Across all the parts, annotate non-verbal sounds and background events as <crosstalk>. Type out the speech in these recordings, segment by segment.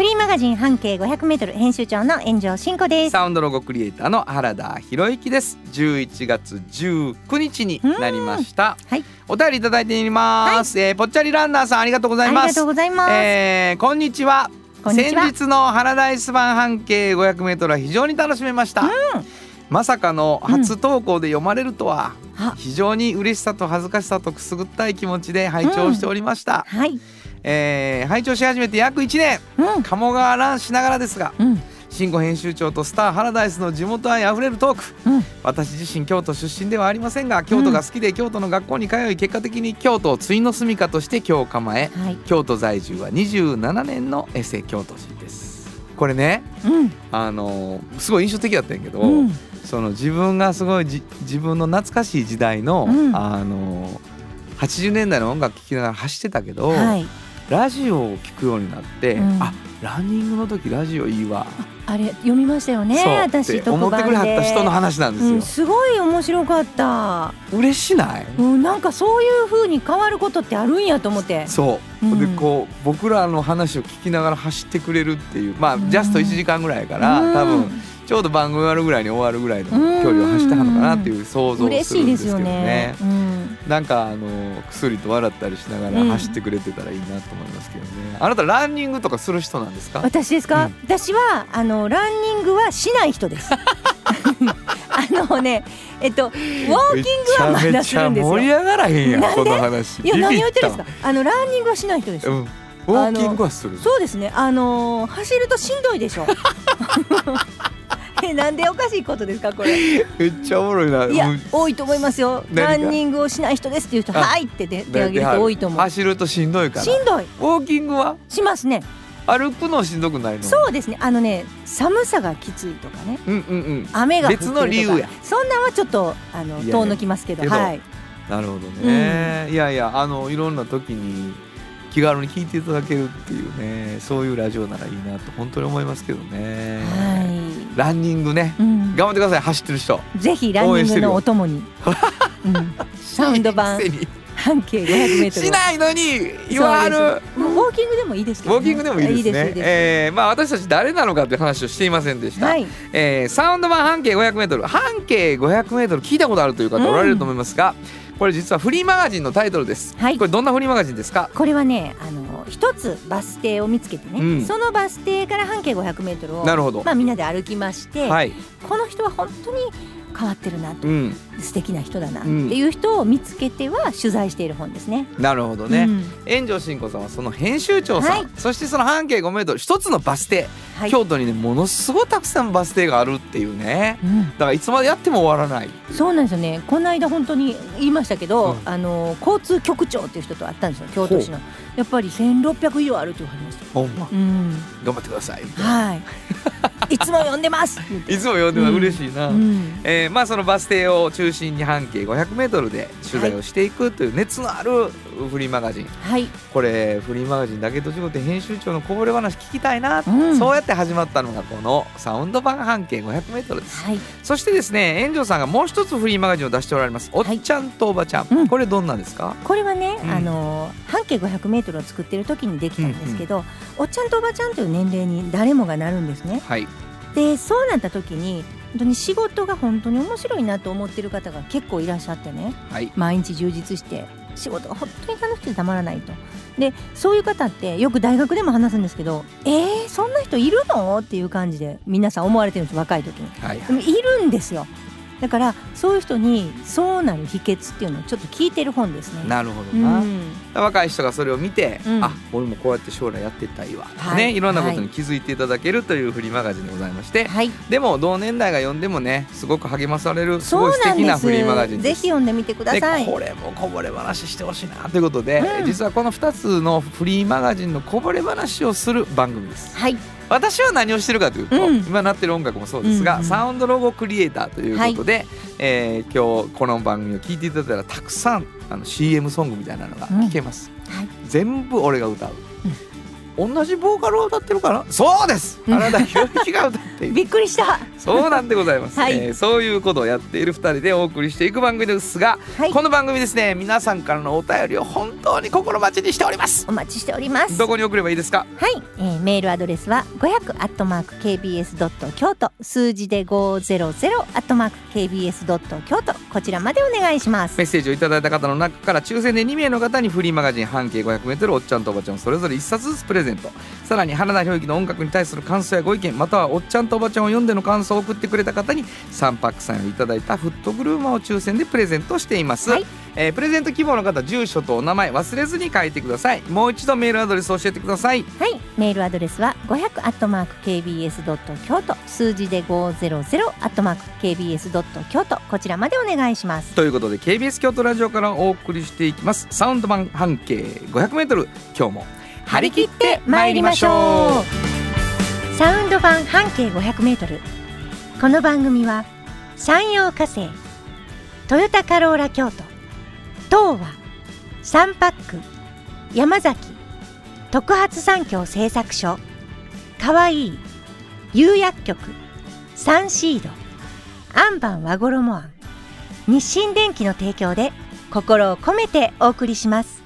フリーマガジン半径 500m 編集長の炎上真子です。サウンドロゴクリエイターの原田博之です。11月19日になりました。はい、お便りいただいています、えーぽっちゃりランナーさんありがとうございます。ありがとうございます。えーこんにちは。こんにちは。先日のハラダイス版半径 500m は非常に楽しめました、まさかの初投稿で読まれるとは、あ非常に嬉しさと恥ずかしさとくすぐったい気持ちで拝聴しておりました、はい、えー拝聴し始めて約1年。うん、鴨川ランしながらですがうん、慎吾編集長とスターハラダイスの地元愛あふれるトーク。うん、私自身京都出身ではありませんが京都が好きで京都の学校に通い結果的に京都を対の住処として今日構えはい、京都在住は27年のエセ京都人です。これねうん、あのーすごい印象的だったんやけど、うん、その自分がすごいじ自分の懐かしい時代の、うん。あのー80年代の音楽聴きながら走ってたけど、はい、ラジオを聴くようになって、うん。あランニングの時ラジオいいわ、あれ読みましたよね。私思ってくれはった人の話なんですよ、うん、すごい面白かった。嬉しない？うん、なんかそういう風に変わることってあるんやと思って。そう、うん。でこう僕らの話を聞きながら走ってくれるっていうまあ、うん。ジャスト1時間ぐらいから、うん。多分ちょうど番組終わるぐらいに終わるぐらいの距離を走ってはんのかなっていう想像するんしいですすでけどね。よね。うん、なんかあの薬と笑ったりしながらうん走ってくれてたらいいなと思いますけどね、あなたランニングとかする人なんですか？私ですか、うん私はあのランニングはしない人です。<laughs> あのね、えっとウォーキングはまだするんですよ。盛り上がらへんやんこの話いや何を言ってるんですか？か。あのランニングはしない人です。うんウォーキングはするそうですね。あのー走るとしんどいでしょ。<laughs> えなんでおかしいことですかこれ。めっちゃおもろいな。いやうん多いと思いますよ。ランニングをしない人ですっていう人あはいって手手挙げる人多いと思う。走るとしんどいから。しんどい。ウォーキングは？しますね。歩くのしんどくないの？そうですね。あのね寒さがきついとかね。うんうんうん。雨が別の理由や。そんなんはちょっとあの遠のきますけどはい。なるほどね、いやいやあのいろんな時に気軽に聞いていただけるっていうねそういうラジオならいいなと本当に思いますけどね、はランニングね。い、うん、頑張ってください走ってる人。ぜひランニングのお供に、<laughs> うん、サウンド版半径500メートル。しないのに言わはる。ウォーキングでもいいですけど、ウォーキングでもいいですね。いえーまあ、私たち誰なのかって話をしていませんでした、はい。えーサウンド版半径 500m 半径 500m 聞いたことあるという方おられると思いますが、これ実はフリーマガジンのタイトルです、はい。これどんなフリーマガジンですか？これはねあの一つバス停を見つけてね、うん。そのバス停から半径500メートルをなるほど、まあみんなで歩きまして、はい、この人は本当に変わってるなと。うん、素敵な人だな。ってうんいう人を見つけては取材している本ですね。なるほどね、うん。炎上真子さんはその編集長さん、はい。そしてその半径 5m 一つのバス停、はい。京都にねものすごいたくさんバス停があるっていうね。うん。だからいつまでやっても終わらない。そうなんですよね。この間本当に言いましたけど、うん。あの交通局長っていう人と会ったんですよ京都市の。やっぱり1600以上あるって言われました。ほんま。うん。頑張ってください。はいいつも読んでます。いつも呼んでは <laughs> うん。嬉しいな、うん。えーまあそのバス停を中心に半径 500m で取材をしていくという熱のあるフリーマガジン。はい。これフリーマガジンだけと違って編集長のこぼれ話聞きたいな、うん。そうやって始まったのがこのサウンド版半径 500m です。はい。そしてですね炎上さんがもう一つフリーマガジンを出しておられます。おっちゃんとおばちゃん、うん。これどんなんですか？これはね、うん。あの半径500メートルを作ってる時にできたんですけど、おっちゃんとおばちゃんという年齢に誰もがなるんですね。はい。でそうなった時に本当に仕事が本当に面白いなと思ってる方が結構いらっしゃってね。はい。毎日充実して仕事が本当に楽しくてたまらないと。でそういう方ってよく大学でも話すんですけど「えー、そんな人いるの?」っていう感じで皆さん思われてるんです若い時に。はいでもいるんですよだからそういう人にそうなる秘訣っていうのをちょっと聞いてる本ですね。なるほどうな、ん。若い人がそれを見て、うん。あ俺もこうやって将来やっていったらいいわ、はい。ねいろんなことに気づいていただけるというフリーマガジンでございまして、はい、でも同年代が読んでもねすごく励まされるす。ごい素。敵なフリーマガジンぜです。ひ読んでみてください。でこれもこぼれ話してほしいなということで、うん。実はこの2つのフリーマガジンのこぼれ話をする番組です。はい、私は何をしてるかというと、うん。今なってる音楽もそうですが、うんうんサウンドロゴクリエイターということで、えー今日この番組を聞いていただいたらたくさんあの CM ソングみたいなのが聞けます、はい。全部俺が歌う、同じボーカルを歌ってるかなそうです！うん。原田裕之が歌っている <laughs> びっくりした。そうなんでございます、<laughs> はい。えーそういうことをやっている2人でお送りしていく番組ですが、はい。この番組ですね皆さんからのお便りを本当に心待ちにしております。お待ちしております。どこに送ればいいですか？はい、えーメールアドレスは500アットマーク kbs ドット京都。数字で500アットマーク kbs ドット京都こちらまでお願いします。メッセージをいただいた方の中から抽選で2名の方にフリーマガジン半径 500m おっちゃんとおばちゃんそれぞれ1冊ずつプレゼント。さらに原田裕之の音楽に対する感想やご意見またはおっちゃんとおばちゃんを読んでの感想を送ってくれた方に3パックサインをいただいたフットグルーマーを抽選でプレゼントしています、はい。えープレゼント希望の方住所とお名前忘れずに書いてください。もう一度メールアドレスを教えてください。はい。メールアドレスは500アットマーク kbs ドット京都。数字で500アットマーク kbs ドット京都。こちらまでお願いします。ということで KBS 京都ラジオからお送りしていきます。サウンド版半径 500m 今日も張り切って参りましょう。サウンド版半径500メートル。この番組は山陽火星トヨタカローラ京都東和サンパック山崎特発産業製作所かわいい釉薬局サンシードアンバン和衣あん日清電機の提供で心を込めてお送りします。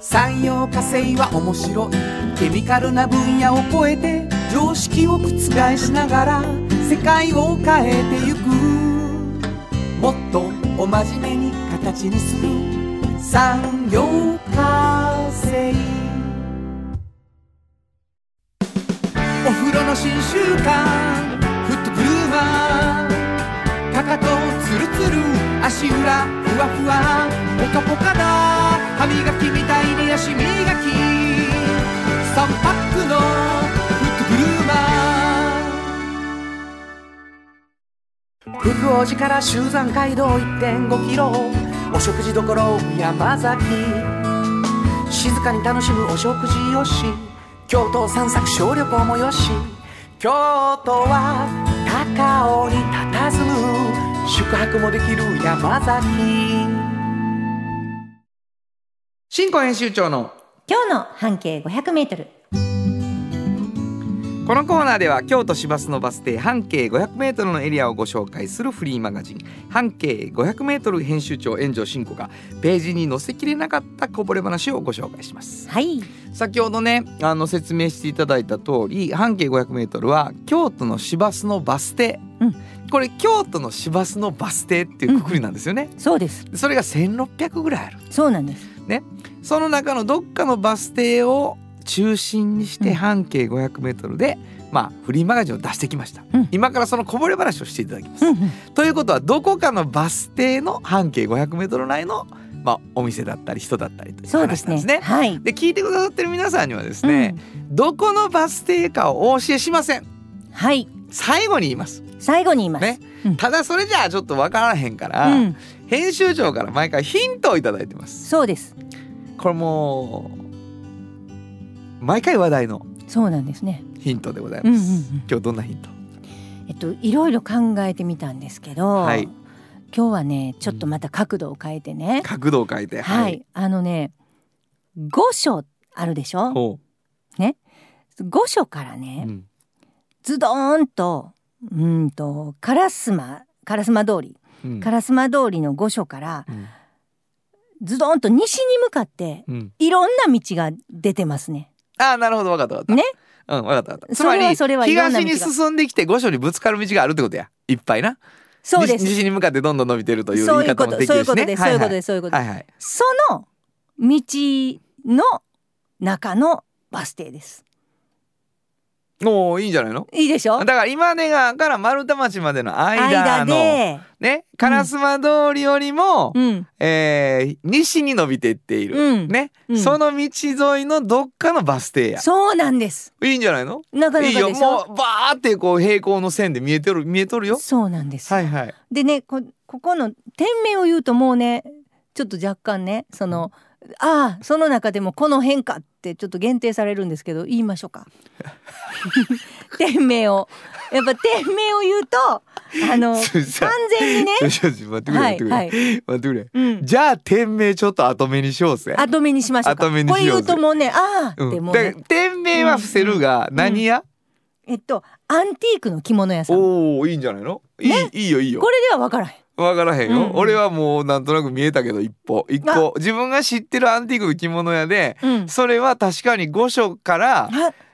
産業化成は面白い。ケミカルな分野を超えて常識を覆しながら世界を変えてゆくもっとお真面目に形にする産業化成お風呂の新習慣。フットグルーマー。かかとツルツル。足裏ふわふわ。ポカポカだ。歯磨きみたいに足磨き。3パックのフットグルーマー福王寺から集山街道1.5キロ。お食事処山崎。静かに楽しむお食事よし。京都散策小旅行もよし。京都は高尾に佇む。宿泊もできる山崎。新庫編集長の今日の半径500メートル。このコーナーでは京都市バスのバス停半径 500m のエリアをご紹介するフリーマガジン。半径 500m 編集長炎上真子がページに載せきれなかったこぼれ話をご紹介します。はい。先ほどねあの説明していただいた通り半径 500m は京都の市バスのバス停、うん。これ京都の市バスのバス停っていうくくりなんですよね、そうです。それが1600ぐらいある。そうなんですその中のどっかのバス停を中心にしてうん。半径 500m で、まあフリーマガジンを出してきました、うん。今からそのこぼれ話をしていただきます、うんうん。ということはどこかのバス停の半径 500m 内の、まあ、お店だったり人だったりという話なんですね。はい。で聞いてくださってる皆さんにはですね、どこのバス停かをお教えしません。うんはい。最後に言います。最後に言います、ね。うん。ただそれじゃあちょっとわからへんから、うん、編集長から毎回ヒントをいただいてます。そうですこれもう毎回話題のそうなんですね。ヒントでございうんます、うんうん今日どんなヒント？えっといろいろ考えてみたんですけど、はい。今日はねちょっとまた角度を変えてね、角度を変えてはい、あのね御所あるでしょ？ほ御所からう、ね、うん。ズドーンとうんと烏丸烏丸通り。うん。烏丸通りの御所からうんズドーンと西に向かってうん。いろんな道が出てますね。ああなるほど。分かった分かった。ね。うん分かった分かった。つそれはまりそれは東に進んできて御所にぶつかる道があるってことや。いっぱいな。そうです。西西に向かってどんどん伸びてるというそう言い方もいうことそういうできるしね。ことです。そういうことです。そういうことです。はいはい。その道の中のバス停です。おおいいんじゃないの？いいでしょ？だから今根川から丸太町までの間間ので、ね烏丸通りよりも、うん。えー西に伸びていっている、うん。ね、うん。その道沿いのどっかのバス停や。そうなんです。いいんじゃないの？なかないかいよでしょ？もうバーってこう平行の線で見えてる見えとるよ。そうなんです。はいはい。でねこここの店名を言うともうねちょっと若干ねそのああその中でもこの変化ってちょっと限定されるんですけど言いましょうか。<laughs> 店名を。やっぱ店名を言うとあの完全にね待ってくれはい待ってくれ。うん。じゃあ店名ちょっと後目にしようぜ。後目にしましょうか。後目にこれ言うともうねああうん。もうね、店名は伏せるが、何や、えっとアンティークの着物屋さん。こおおいいんじゃないの？いい,、いいよいいよ。れでは分からへんわからへんよ、うんうん。俺はもうなんとなく見えたけど一歩。一個。自分が知ってるアンティークの着物屋で、うん。それは確かに御所からあ。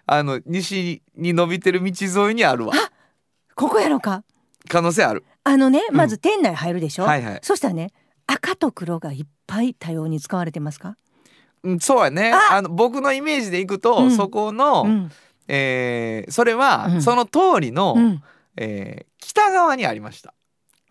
あの西に伸びてる道沿いにあるわ。ここやろか。可能性ある。あのねうん。まず店内入るでしょ、はいはい。そしたらね赤と黒がいっぱい多様に使われてますか、うんそうやね。あ。あの僕のイメージでいくと、うん。そこの、うん。えーそれは、うん。その通りの、うん、えー北側にありました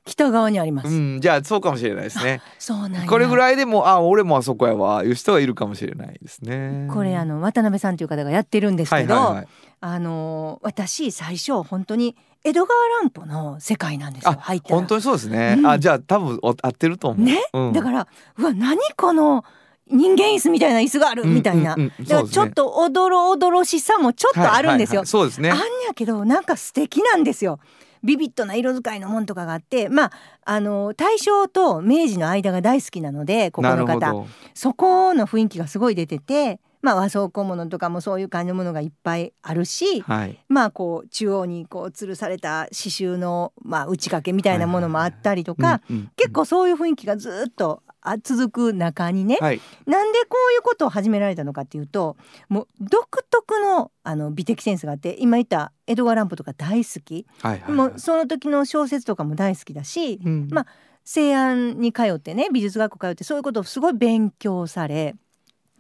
北側にあります、うんじゃあそうかもしれないですね。そうなんや。これぐらいでもあ俺もあそこやわ。いう人がいるかもしれないですね。これあの渡辺さんという方がやってるんですけど、はいはいはい。あの私最初本当に江戸川乱歩の世界なんですよあ入ったら。本当にそうですね、うん。あじゃあ多分お合ってると思う。ね、うん、だからうわ何この人間椅子みたいな椅子があるみたいな、うんうん。うんだからちょっとおどろおどろしさもちょっとあるんですよ、はいはいはい。そうですね。あんやけどなんか素敵なんですよビビッドな色使いのもんとかがあってまああの大正と明治の間が大好きなのでここの方。そこの雰囲気がすごい出ててまあ和装小物とかもそういう感じのものがいっぱいあるしはい。まあこう中央にこう吊るされた刺繍のまあ打ち掛けみたいなものもあったりとか、結構そういう雰囲気がずっとあ続く中にね、はい。なんでこういうことを始められたのかっていうともう独特のあの美的センスがあって今言った江戸川乱歩とか大好き、はいはいもうその時の小説とかも大好きだし、うん。まあ西安に通ってね美術学校通ってそういうことをすごい勉強され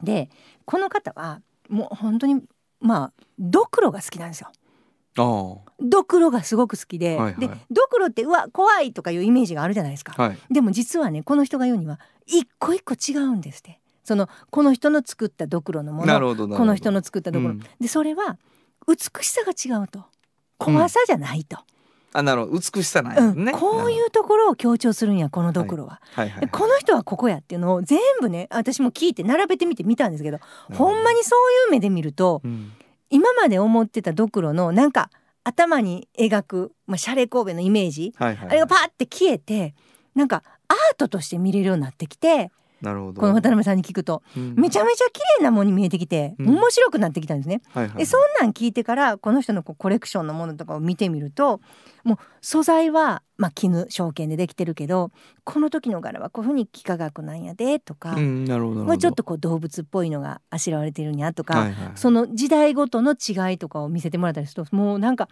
でこの方はもう本当にまあドクロが好きなんですよ。あドクロがすごく好きで、はいはい。でドクロってうわ怖いとかいうイメージがあるじゃないですか。あはい。でも実はねこの人が言うには一個一個違うんですって。そのこの人の作ったドクロのものこの人の作ったドクロ、うん。でそれは美しさが違うと。怖さじゃないと、あなるほど。美しさないうんね、こういうところを強調するんやこのドクロは、はいはいでこの人はここやっていうのを全部ね私も聞いて並べてみて見たんですけど。ほんまにそういう目で見るとうん今まで思ってたドクロのなんか頭に描く、まあ、シャレ神戸のイメージ、はいはいあれがパーって消えてなんかアートとして見れるようになってきてなるほど。この渡辺さんに聞くと。うん。めちゃめちゃ綺麗なものに見えてきてうん。面白くなってきたんですね。はいはいでそんなん聞いてからこの人のこうコレクションのものとかを見てみるともう素材は、まあ、絹証券でできてるけどこの時の柄はこういうふうに幾何学なんやでとか、うんなるほどなるほど。もうちょっとこう動物っぽいのがあしらわれてるんやとか、はいはい。その時代ごとの違いとかを見せてもらったりするともうなんか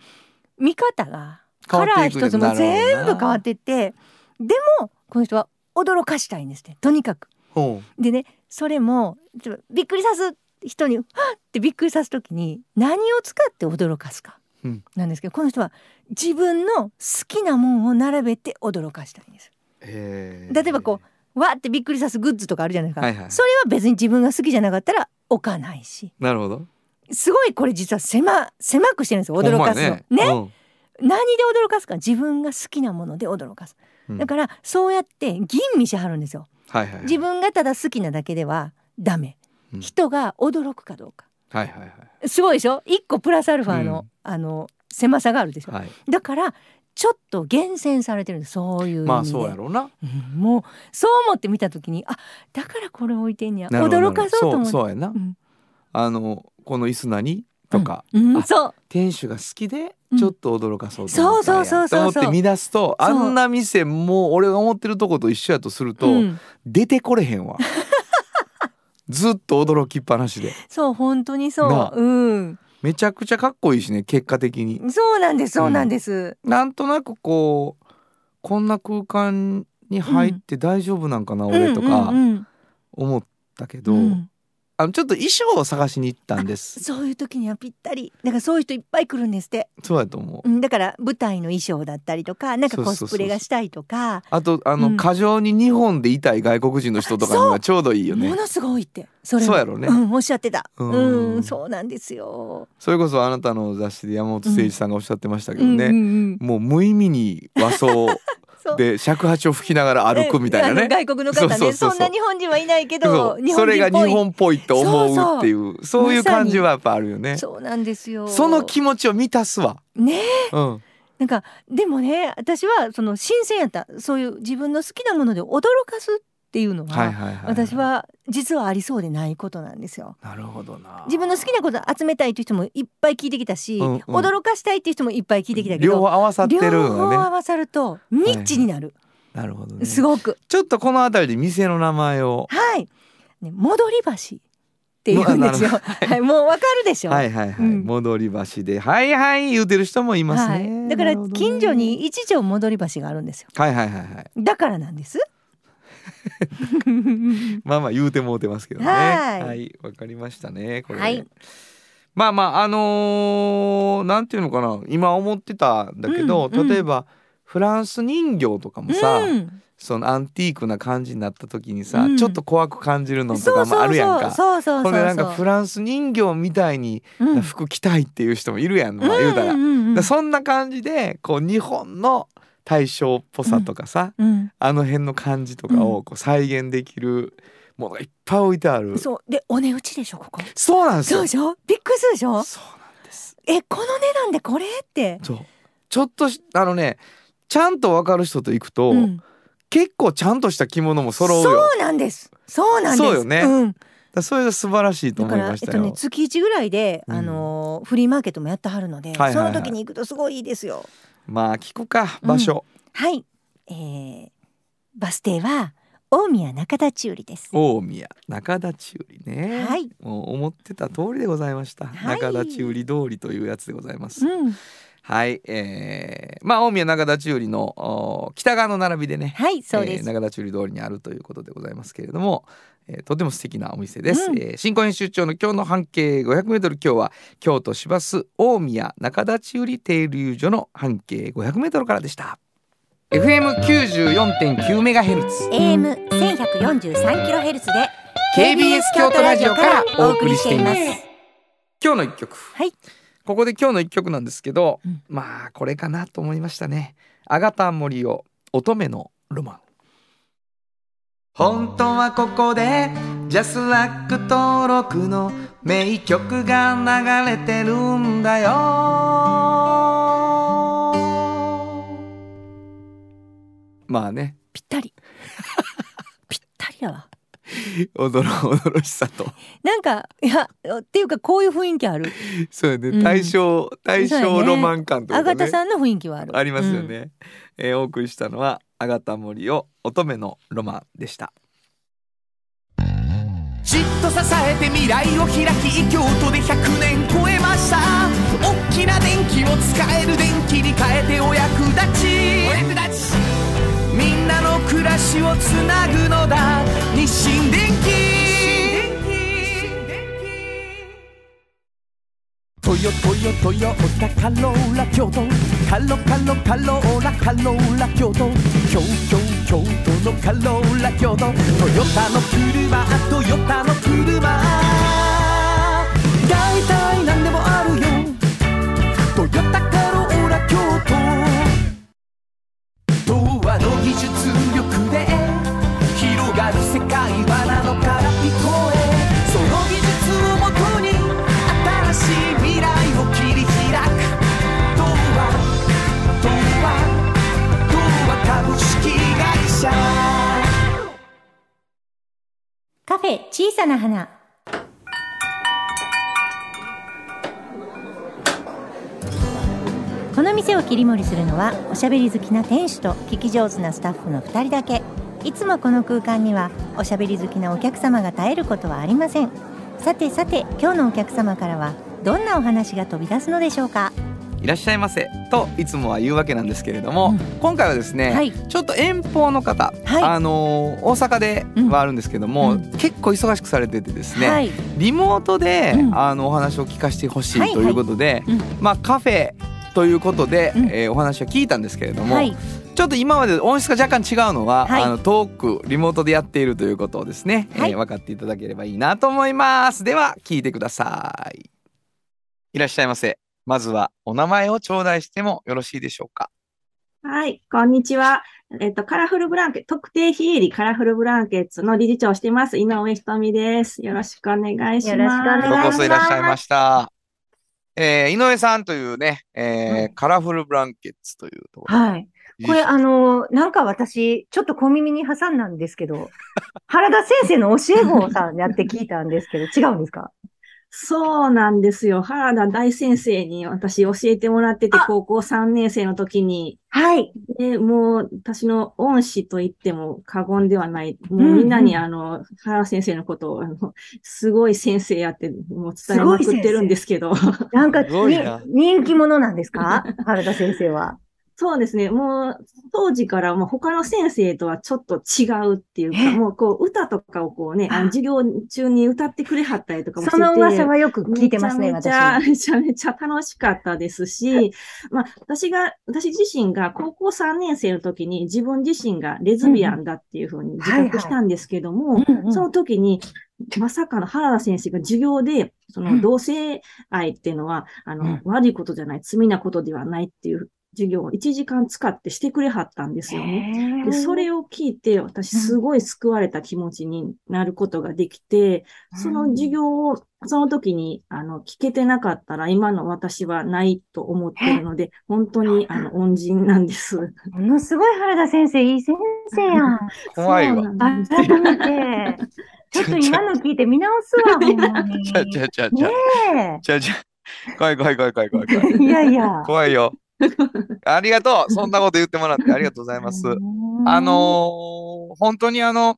見方がカラー一つも全部変わっていってでもこの人は驚かしたいんですって。とにかく。ほでねそれもちょっとびっくりさす人に「はっ!」ってびっくりさす時に何を使って驚かすか？うん。なんですけどこの人は自分の好きなもんを並べて驚かしたいんです。例えばこうわ！ーってびっくりさすグッズとかあるじゃないですか、はいはいそれは別に自分が好きじゃなかったら置かないし。なるほど。すごいこれ実は狭狭くしてるんですよ驚かすの。ねまやね。何で驚かすか？自分が好きなもので驚かす。うん。だからそうやって吟味しはるんですよ。はいはいはい。自分がただ好きなだけではダメ、うん。人が驚くかどうか。はいはいはい。すごいでしょ？一個プラスアルファの、うん。あの狭さがあるでしょ、はい。だからちょっと厳選されてるそういうまあそうやろうな。うん。もうそう思って見た時にあだからこれ置いてんねや驚かそうと思って。そうそうやな。うん。あのこの椅子何？とか。うん。あそう。店主が好きでうんちょっと驚かそうと思っと思って見出すとあんな店もう俺が思ってるとこと一緒やとすると、うん。出てこれへんわ。<laughs> ずっと驚きっぱなしで。そう本当にそう。うん。めちゃくちゃかっこいいしね結果的に。そうなんですそうなんです、なんとなくこうこんな空間に入って大丈夫なんかな、俺とかうんうんうん。思ったけど、うんあのちょっと衣装を探しに行ったんです。そういう時にはぴったり。だからそういう人いっぱい来るんですって。そうやと思う。うんだから舞台の衣装だったりとかなんかコスプレがしたいとか。あとあの、うん。過剰に日本でいたい外国人の人とかにはちょうどいいよね。ものすごいって。そそうやろね。うん、おっしゃってた。ううんんそうなんですよ、それこそあなたの雑誌で山本誠一さんがおっしゃってましたけどね、うんうんうん。もう無意味に和装で尺八を吹きながら歩くみたいなね。外国の方ね。そうそうそうそう。そんな日本人はいないけど日それが日本っぽいと思うっていう。そういう感じはやっぱあるよね。そうなんですよ。その気持ちを満たすわ。ね。うん。なんかでもね私はその新鮮やった。そういう自分の好きなもので驚かすっていうのは,、はいはいはい私は実はありそうでないことなんですよ。なるほどな。自分の好きなこと集めたいという人もいっぱい聞いてきたし、うんうん。驚かしたいっていう人もいっぱい聞いてきたけど両方合わさってるね。方合わさるとニッチになる、なるほどね。すごく。ちょっとこの辺りで店の名前を。はい、ね、戻り橋って言うんですよ、はい、もうわかるでしょ、はいはいはい、うん。戻り橋で。はいはい言うてる人もいますね、はい、だから近所に一条戻り橋があるんですよ。はいはいはいはい。だからなんです <laughs> まあまあ言うてもうてますけどね。はい。はいわかりましたねこれ、はい。まあまああのーなんていうのかな。今思ってたんだけど、うんうん例えばフランス人形とかもさ、うん。そのアンティークな感じになった時にさ、うん。ちょっと怖く感じるのとかもあるやんか。そうそうそうなんかフランス人形みたいにうん。服着たいっていう人もいるやん、まあ言うたら。んんうんうん。らそんな感じでこう日本の大正っぽさとかさ、うん。あの辺の感じとかをこう再現できるものがいっぱい置いてある。そう。でお値打ちでしょここ。そうなんですよ。そうで。しょ？びっくりするでしょ？そうなんです。えこの値段でこれ？って、そう。ちょっとしあのねちゃんとわかる人と行くと、うん。結構ちゃんとした着物も揃うよ。そうなんです。そうなんです。そうよね。うん、だそれが素晴らしいと思いましたよ。とね月一ぐらいで、うんあのーフリーマーケットもやってはるので、はいはいはい。その時に行くとすごいいいですよまあ聞くか場所。はい、えー、バス停は大宮中田中里です大宮中田中里ね。はいもう思ってた通りでございました。はい中田中里通りというやつでございます。うんはい、えー、まあ大宮中田中里のお北側の並びでね。はいそうです、えー中田中里通りにあるということでございますけれども、えーとても素敵なお店です、うん。えー新婚編集長の今日の半径 500m 今日は京都市バス大宮中田中里停留所の半径 500m からでした。FM94.9 メガヘルツ。AM 1143キロヘルツで KBS 京都ラジオからお送りしています。今日の一曲。はい。ここで今日の一曲なんですけど、うん。まあこれかなと思いましたね。アガタ森を乙女のロマン本当はここでジャスラック登録の名曲が流れてるんだよ。まあね。ぴったり。<laughs> ぴったりだわ <laughs> 驚驚しさと。なんかいやっていうかこういう雰囲気ある。そうやね。うん。大正、うやね正ロマン感というかね。あがたさんの雰囲気はある。ありますよね、えーお送りしたのはあがた森を乙女のロマンでした。じっと支えて未来を開き京都で100年超えました。大きな電気を使える電気に変えてお役立ち。お役立ち。みんなの暮らしをつなぐのだ。日清電気トヨトヨトヨタカローラ京都カロカロカローラカローラ京都京京京都のカローラ京都トヨタの車トヨタの車。大体何でもあるよ。トヨタ力で広がる世界はなのから聞こえその技術をもとに新しい未来を切り開く。童話童話童話株式会社。カフェ小さな花。この店を切り盛りするのはおしゃべり好きな店主と聞き上手なスタッフの2人だけ。いつもこの空間にはおしゃべり好きなお客様が絶えることはありません。さてさて今日のお客様からはどんなお話が飛び出すのでしょうか？いらっしゃいませといつもは言うわけなんですけれども、うん。今回はですね、はい。ちょっと遠方の方、はい。あのー大阪ではあるんですけども、うん。結構忙しくされててですね、はい。リモートで、うん。あのお話を聞かせてほしはいい。ということで、うん。まあカフェということで、うん。えーお話は聞いたんですけれども、はい。ちょっと今まで音質が若干違うのは、はい。あのトークリモートでやっているということをですね、はい。えー分かっていただければいいなと思います。では聞いてください。いらっしゃいませ。まずはお名前を頂戴してもよろしいでしょうか。はい、こんにちは。えっと、カラフルブランケット、特定非営利カラフルブランケッツの理事長をしています、井上ひとみです。よろしくお願いします。よろしくお願いします。ようこそいらっしゃいました。えー井上さんというね、えーカラフルブランケッツというところ。はい。これ、あの、なんか私、ちょっと小耳に挟んだんですけど、原田先生の教え子さんやって聞いたんですけど、違うんですか？そうなんですよ。原田大先生に私教えてもらってて、あ高校3年生の時に、はい。で、もう私の恩師と言っても過言ではない。もううんみんなにうんあの、原田先生のことを、あの、すごい先生やって、もう伝えすごい先生まくってるんですけど。なんか、人気者なんですか？原田先生は。そうですね。もう、当時からもう他の先生とはちょっと違うっていうか、え？もうこう、歌とかをこうね、あ。の、授業中に歌ってくれはったりとかもしてて。その噂はよく聞いてますね、めちゃ私。めちゃ、<laughs> めちゃめちゃ楽しかったですし、まあ、私が、私自身が高校3年生の時に自分自身がレズビアンだっていうふうに自覚したんですけども、うんうん。その時に、まさかの原田先生が授業で、そうん。の同性愛っていうのは、あの、うん。悪いことじゃない、罪なことではないっていう授業を1時間使ってしてくれはったんですよね。で、それを聞いて、私すごい救われた気持ちになることができて、その授業を、その時に、あの、聞けてなかったら、今の私はないと思ってるので、本当に、あの、恩人なんです。ものすごい原田先生、いい先生やん。怖いわ。改めて、<laughs> ちょっと今の聞いて見直すわ、ほんまに。ちゃちゃちゃちゃ。ねちゃちゃ。怖い怖い怖い怖い怖い怖い。え。いやいや。怖いよ。<laughs> ありがとう。そんなこと言ってもらってありがとうございます。<laughs> あのー本当にあの、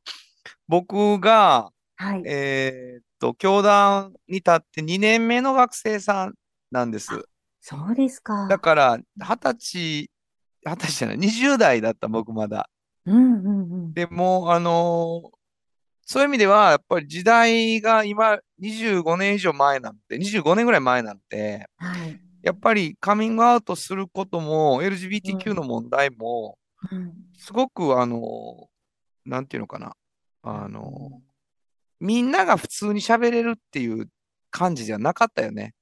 僕が、はい。えーっと、教団に立って2年目の学生さんなんです。そうですか。だから、二十歳、二十歳じゃない、20代だった僕まだ。うんうんうん。でもう、あのーそういう意味では、やっぱり時代が今25年以上前なので、25年ぐらい前なので、はい。やっぱりカミングアウトすることも、LGBTQ の問題も、うん。すごく、あのーなんていうのかな、あのーみんなが普通に喋れるっていう感じじゃなかったよね。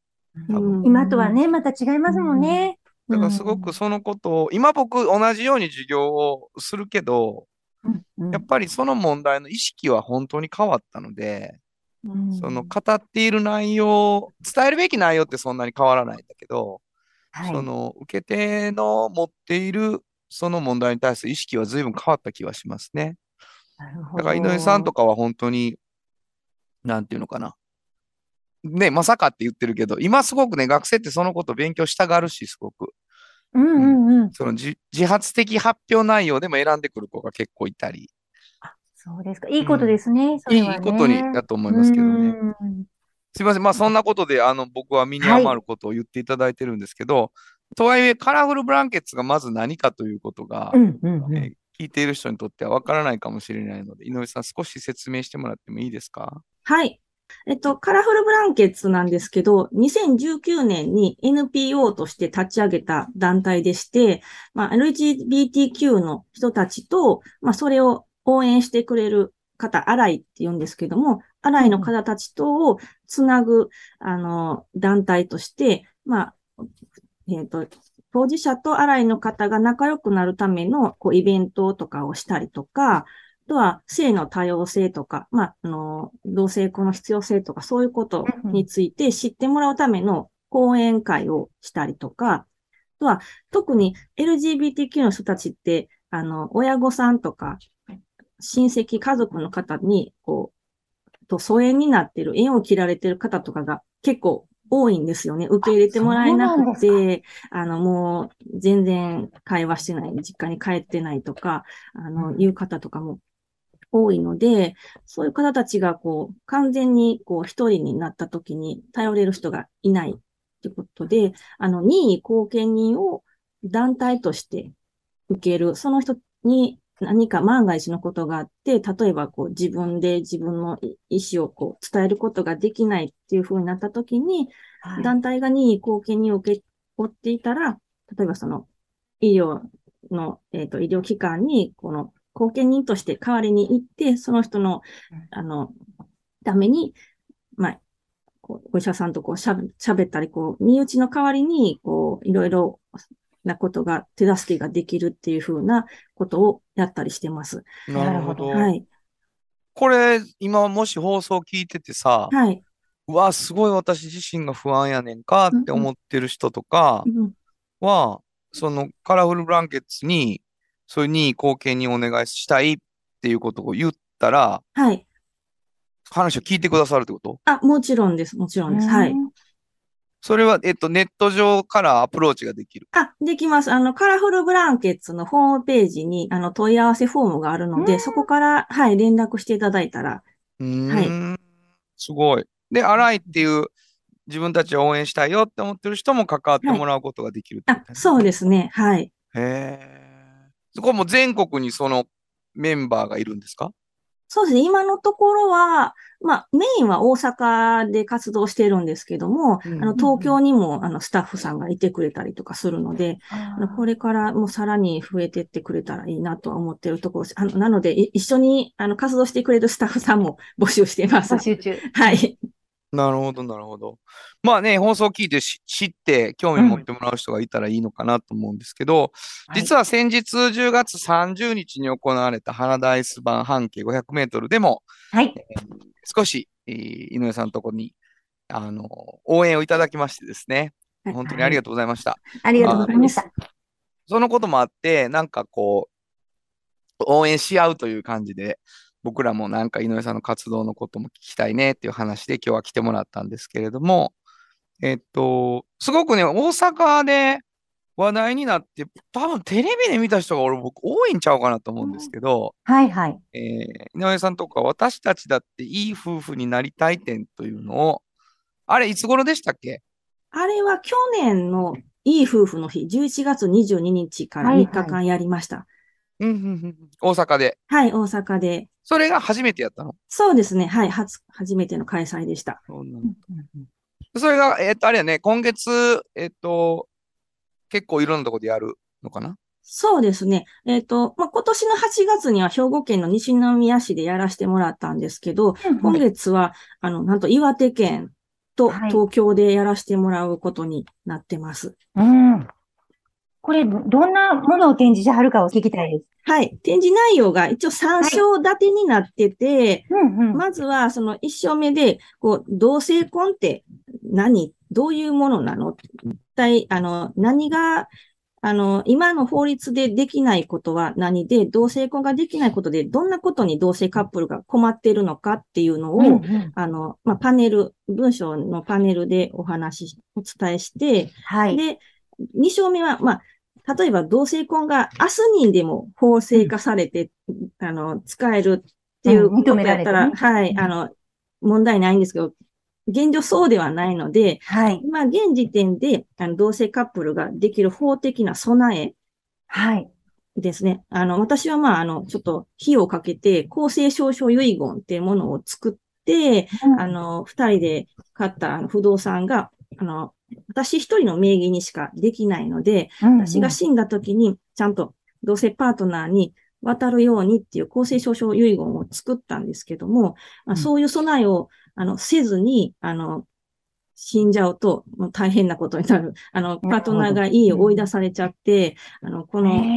今とはね、また違いますもんね。だからすごくそのことを、今僕同じように授業をするけど、うん、やっぱりその問題の意識は本当に変わったので、うんその語っている内容、伝えるべき内容ってそんなに変わらないんだけど、はいその受け手の持っているその問題に対する意識は随分変わった気はしますね。だから井上さんとか。かは本当に、なんていうのかな。ね、まさかって言ってるけど、今すごくね、学生ってそのこと勉強したがるし、すごく。うんうんうん。その自自発的発表内容でも選んでくる子が結構いたり、そうですか。いいことですね。それはねいいことにだと思いますけどね。うんすいません。まあそんなことで、あの、僕は身に余ることを言っていただいてるんですけど、とはいえ、カラフルブランケッツがまず何かということが、うんうんうん。えー聞いている人にとってはわからないかもしれないので、井上さん少し説明してもらってもいいですか？はい。えっと、カラフルブランケッツなんですけど、2019年に NPO として立ち上げた団体でして、まあ、LGBTQ の人たちと、まあ、それを応援してくれる方、アライって言うんですけども、アライの方たちとをつなぐ、あの、団体として、まあ、えっと、当事者とアライの方が仲良くなるための、こう、イベントとかをしたりとか、あとは性の多様性とか、まあ、あの、同性婚の必要性とか、そういうことについて知ってもらうための講演会をしたりとか、あとは、特に LGBTQ の人たちって、あの、親御さんとか、親戚、家族の方に、こう、と疎遠になってる、縁を切られてる方とかが結構多いんですよね。受け入れてもらえなくて、あの、もう全然会話してない、実家に帰ってないとか、あの、いう方とかも多いので、そういう方たちがこう、完全にこう、一人になった時に頼れる人がいないってことで、あの、任意後見人を団体として受ける、その人に何か万が一のことがあって、例えばこう自分で自分の意思をこう伝えることができないっていう風になった時に、はい。団体が任意後見人を受け負っていたら、例えばその医療の、えっ、と、医療機関に、この後見人として代わりに行って、その人のうん、あの、ために、まあ、こうお医者さんとこうしゃったり、こう、身内の代わりに、こう、いろいろなことが、手助けができるっていうふうなことをやったりしてます。なるほど。はい。これ、今もし放送聞いててさ、はい。うわ、すごい私自身が不安やねんかって思ってる人とかうんは、そのカラフルブランケッツに、そういう任意貢献にお願いしたいっていうことを言ったら、はい。話を聞いてくださるってこと？あ、もちろんです。もちろんです。はい。それは、えっと、ネット上からアプローチができる。あ、できます。あの、カラフルブランケッツのホームページに、あの、問い合わせフォームがあるので、そこから、はい、連絡していただいたら、うーん、すごい。で、荒いっていう、自分たちを応援したいよって思ってる人も関わってもらうことができるってことあ、ねそうですね。はい。へえ。そこも全国にそのメンバーがいるんですか？そうですね。今のところは、まあ、メインは大阪で活動してるんですけども、うんあの、東京にも、あの、スタッフさんがいてくれたりとかするので、あのこれからもうさらに増えてってくれたらいいなとは思ってるところ。あの、なので、い一緒に、あの、活動してくれるスタッフさんも募集しています。募集中。はい。なるほど、なるほど。まあね、放送聞いてし知って興味持ってもらう人がいたらいいのかなと思うんですけど、実は先日10月30日に行われた花田アイス版半径500メートルでも、はい。少し、えー井上さんのところに、あの、応援をいただきましてですね、本当にありがとうございました。ありがとうございました。そのこともあって、なんかこう、応援し合うという感じで、僕らもなんか井上さんの活動のことも聞きたいねっていう話で今日は来てもらったんですけれども、えっと、すごくね、大阪で話題になって、多分テレビで見た人が俺僕多いんちゃうかなと思うんですけど、はいはい。えー井上さんとか私たちだっていい夫婦になりたい点というのを、あれいつ頃でしたっけ？あれは去年のいい夫婦の日、11月22日からはいはい3日間やりました。うんうんうんうん大阪で。はい、大阪で。それが初めてやったの？そうですね。はい、初、初めての開催でした。そうなんだそれが、えっと、あれやね、今月、えっと、結構いろんなところでやるのかな？そうですね。えっと、まあ、今年の8月には兵庫県の西宮市でやらせてもらったんですけど、今月は、あの、なんと岩手県とはい東京でやらせてもらうことになってます。うん。これ、どどんなものを展示しはるかを聞きたいです。はい。展示内容が一応3章立てになってて、うんうん。まずは、その一章目で、こう、同性婚って何？どういうものなの？一体、あの、何が、あの、今の法律でできないことは何で、同性婚ができないことで、どんなことに同性カップルが困っているのかっていうのを、うんうんあの、まあ、パネル、文章のパネルでお話し、お伝えして、はい。で、二章目は、まあ、例えば同性婚が明日人でも法制化されて、あの、使えるっていうことうん認められてやったら、ねはい、あの、問題ないんですけど、現状そうではないので、はい。まあ、現時点で、あの、同性カップルができる法的な備えはい。ですね。あの、私はまあ、あの、ちょっと費用をかけて、公正証書遺言っていうものを作って、あの、二人で買った不動産が、あの、私一人の名義にしかできないので、私が死んだ時に、ちゃんと同性パートナーに渡るようにっていう公正証書遺言を作ったんですけども、まあそういう備えを、あの、せずに、あの、死んじゃうと、もう大変なことになる。あの、パートナーが家を追い出されちゃって、あの、この、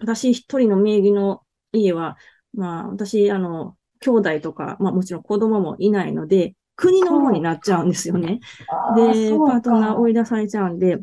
私一人の名義の家は、まあ、私、あの、兄弟とか、まあもちろん子供もいないので、国のものになっちゃうんですよね。で、パートナー追い出されちゃうんで、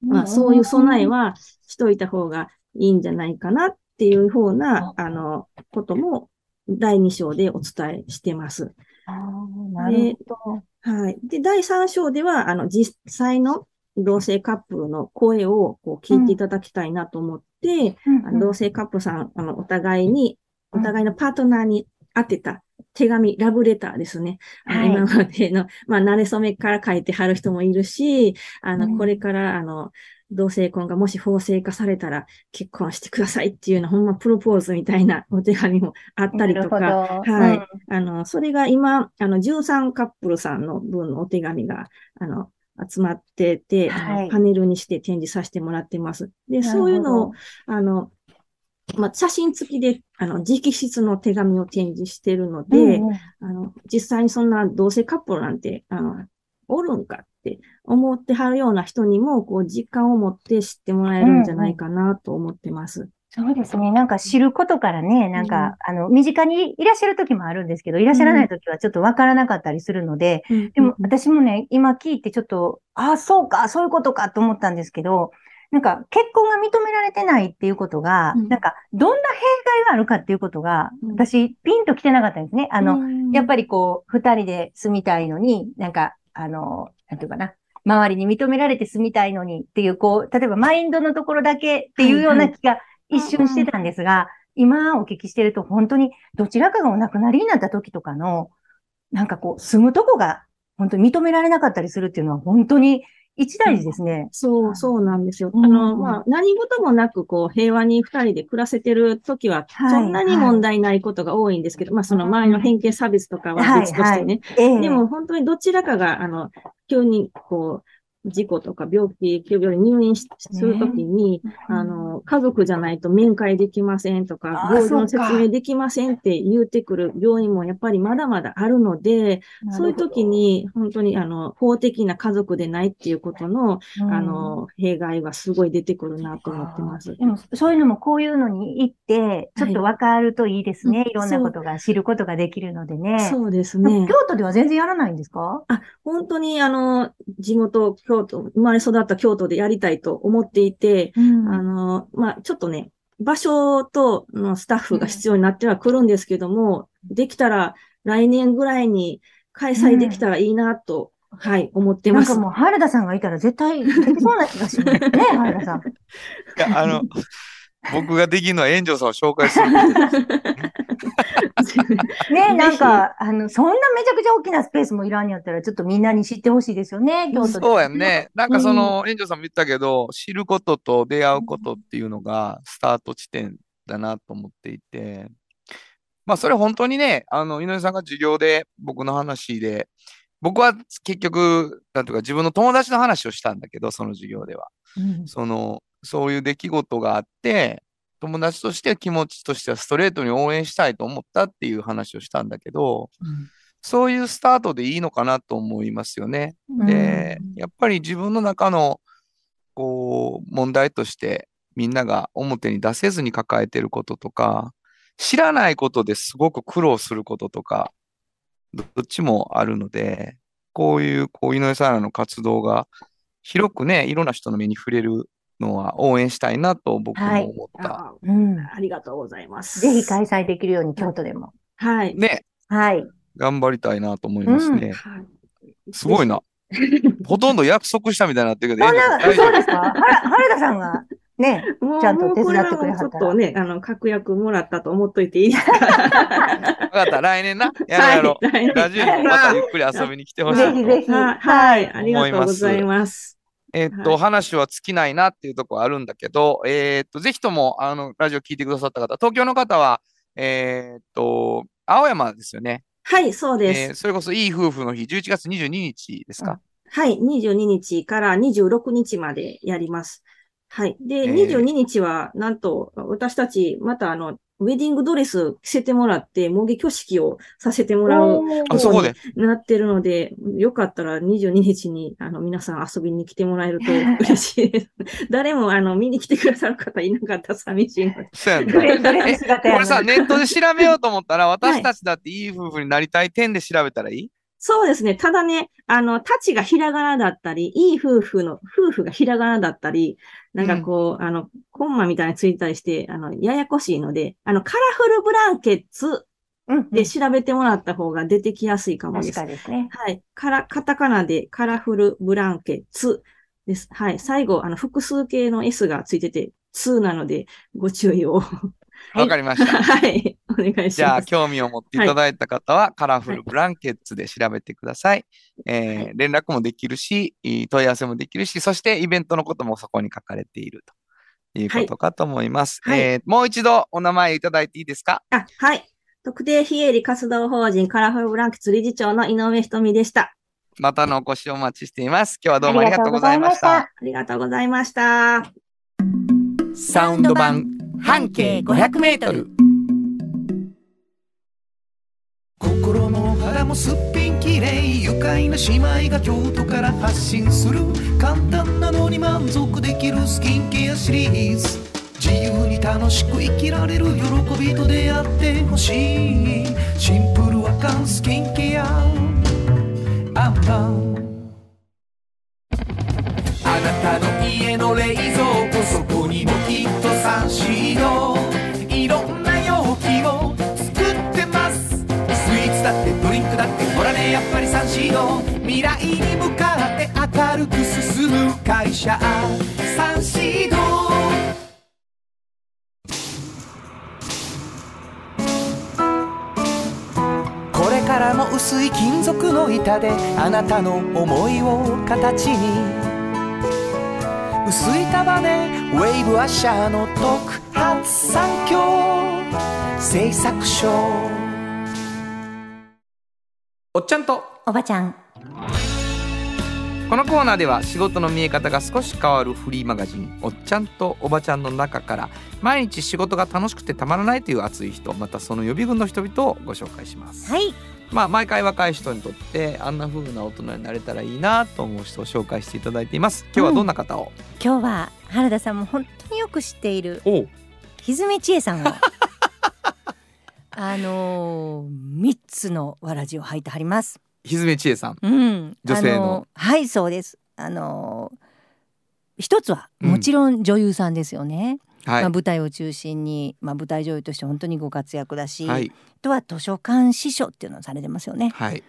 まあそういう備えはしといた方がいいんじゃないかなっていうふうな、あの、ことも第2章でお伝えしてます。なるほど。はい。で、第3章では、あの、実際の同性カップルの声をこう聞いていただきたいなと思って、あの同性カップルさん、あの、お互いに、お互いのパートナーに当てた手紙、ラブレターですね。はい。今までの、まあ、慣れ初めから書いてはる人もいるし、あの、うん。これから、あの、同性婚がもし法制化されたら結婚してくださいっていうような、ほんまプロポーズみたいなお手紙もあったりとか、はい。うん。あの、それが今、あの、13カップルさんの分のお手紙が、あの、集まってて、はい。パネルにして展示させてもらってます。で、そういうのを、あの、まあ、写真付きで、あの、直筆の手紙を展示してるので、うんうんあの、実際にそんな同性カップルなんて、あの、おるんかって思ってはるような人にも、こう、実感を持って知ってもらえるんじゃないかなと思ってます。そうですね。なんか知ることからね、なんか、あの、身近にいらっしゃる時もあるんですけど、いらっしゃらない時はちょっとわからなかったりするので、でも私もね、今聞いてちょっと、ああ、そうか、そういうことかと思ったんですけど、なんか結婚が認められてないっていうことが、うん。なんかどんな弊害があるかっていうことが、うん。私ピンと来てなかったんですね。あの、のやっぱりこう、二人で住みたいのに、なんか、あの、なんていうかな、周りに認められて住みたいのにっていう、こう、例えばマインドのところだけっていうような気が一瞬してたんですが、今お聞きしてると本当にどちらかがお亡くなりになった時とかの、なんかこう、住むとこが本当に認められなかったりするっていうのは本当に一大事ですね。そう、そうなんですよ。うんあの、まあ、何事もなく、こう、平和に二人で暮らせてる時は、はい。そんなに問題ないことが多いんですけど、まあ、その周りの偏見差別とかは別としてね。ええ。でも、本当にどちらかが、あの、急に、こう、事故とか病気、急病に入院しするときに、あの、家族じゃないと面会できませんとか病状の説明できませんって言ってくる病院もやっぱりまだまだあるので、そういう時に、本当に、あの、法的な家族でないっていうことの、うんあの、弊害はすごい出てくるなと思ってます。でも、そういうのもこういうのに行って、ちょっとわかるといいですね。はいいろんなことが知ることができるのでね。そうですね。京都では全然やらないんですか？本当に、あの、地元、京都、生まれ育った京都でやりたいと思っていて、うんあの、まあ、ちょっとね、場所とのスタッフが必要になってはくるんですけども、できたら来年ぐらいに開催できたらいいなと、はい、思ってます。なんかもう、原田さんがいたら絶対できそうな気がしますね、<laughs> 原田さん。いや、あの、僕ができるのは炎上さんを紹介する。<laughs> <laughs> ね、なんか、あの、そんなめちゃくちゃ大きなスペースもいらんやったら、ちょっとみんなに知ってほしいですよね、京都で。そうやんね。なんかその、炎上さんも言ったけど、知ることと出会うことっていうのがスタート地点だなと思っていて、まあそれ本当にね、あの、井上さんが授業で僕の話で、僕は結局、なんていうか自分の友達の話をしたんだけど、その授業では。うんその、そういう出来事があって、友達として気持ちとしてはストレートに応援したいと思ったっていう話をしたんだけど、そういうスタートでいいのかなと思いますよね。で、やっぱり自分の中の、こう、問題として、みんなが表に出せずに抱えてることとか、知らないことですごく苦労することとか、どどっちもあるので、こういう、こう、井上さんらの活動が、広くね、いろんな人の目に触れるのは応援したいなと僕も思った。あうん。ありがとうございます。ぜひ開催できるように、京都でも。はい。ね、はい。頑張りたいなと思いますね。はいすごいな。ほとんど約束したみたいになってるけど、そうですか？原原田さんが、ね、もうちゃんと手伝ってくれはったらもうこれはもうちょっとね、あの、確約もらったと思っといていいですか？<laughs> わかった、来年な。やろうやろう。はい来年ラジオにもまたゆっくり遊びに来てほしいと。ぜひぜひ。はい、はい、ありがとうございます。えーっと、はい話は尽きないなっていうところあるんだけど、えーっと、ぜひとも、あの、ラジオ聞いてくださった方、東京の方は、えーっと、青山ですよね。はい、そうでえーす。それこそいい夫婦の日、11月22日ですか？はい、22日から26日までやります。はい。で、えー22日は、なんと、私たち、またあの、ウェディングドレス着せてもらって、模擬挙式をさせてもらうあ、そこで？なってるので、よかったら22日に、あの、皆さん遊びに来てもらえると <laughs> 嬉しいです。誰も、あの、見に来てくださる方いなかったら寂しいので。そうやんなドレドレス姿やなこれさ、ネットで調べようと思ったら、私たちだっていい夫婦になりたい点で調べたらいい？そうですね。ただね、あの、たちがひらがなだったり、いい夫婦の、夫婦がひらがなだったり、なんかこう、あの、コンマみたいについたりして、あの、ややこしいので、あの、カラフルブランケッツうん。で調べてもらった方が出てきやすいかもで確す。かですね。はい。から、カタカナでカラフルブランケッツです。はい。最後、あの、複数形の S がついてて、2なので、ご注意を。はいわかりました。<laughs> はい。お願いします。じゃあ、興味を持っていただいた方は、カラフルブランケッツで調べてください。えーはい連絡もできるし、いい問い合わせもできるし、そしてイベントのこともそこに書かれているということかと思います。はいえーもう一度お名前いただいていいですか？あ、はい。特定非営利活動法人カラフルブランケッツ理事長の井上ひとみでした。またのお越しをお待ちしています。今日はどうもありがとうございました。ありがとうございました。サウンド版半径500メートル。心も肌もすっぴんきれい愉快な姉妹が京都から発信する簡単なのに満足できるスキンケアシリーズ。自由に楽しく生きられる喜びと出会ってほしい。シンプルアカンスキンケア。アンパンあなたの家の冷蔵庫。っとサンシードいろんな容器を作ってます。スイーツだってドリンクだってほらねやっぱりサンシード未来に向かって明るく進む会社。サンシードこれからも薄い金属の板であなたの思いを形に薄い束ねウェーブアッシャーの特発産業製作所おっちゃんと。おばちゃん。このコーナーでは仕事の見え方が少し変わるフリーマガジン「おっちゃんとおばちゃん」の中から毎日仕事が楽しくてたまらないという熱い人またその予備軍の人々をご紹介します。はいまあ毎回若い人にとってあんな風な大人になれたらいいなと思う人を紹介していただいています。今日はどんな方を、今日は原田さんも本当によく知っているおう歪千恵さんを <laughs> あのー、3つのわらじを履いてはります。歪千恵さん。うん、女性のはいそうです。あのー一つはうんもちろん女優さんですよね、はい、まあ、舞台を中心に、まあ、舞台女優として本当にご活躍だし、はいあとは図書館司書っていうのをされてますよねはい。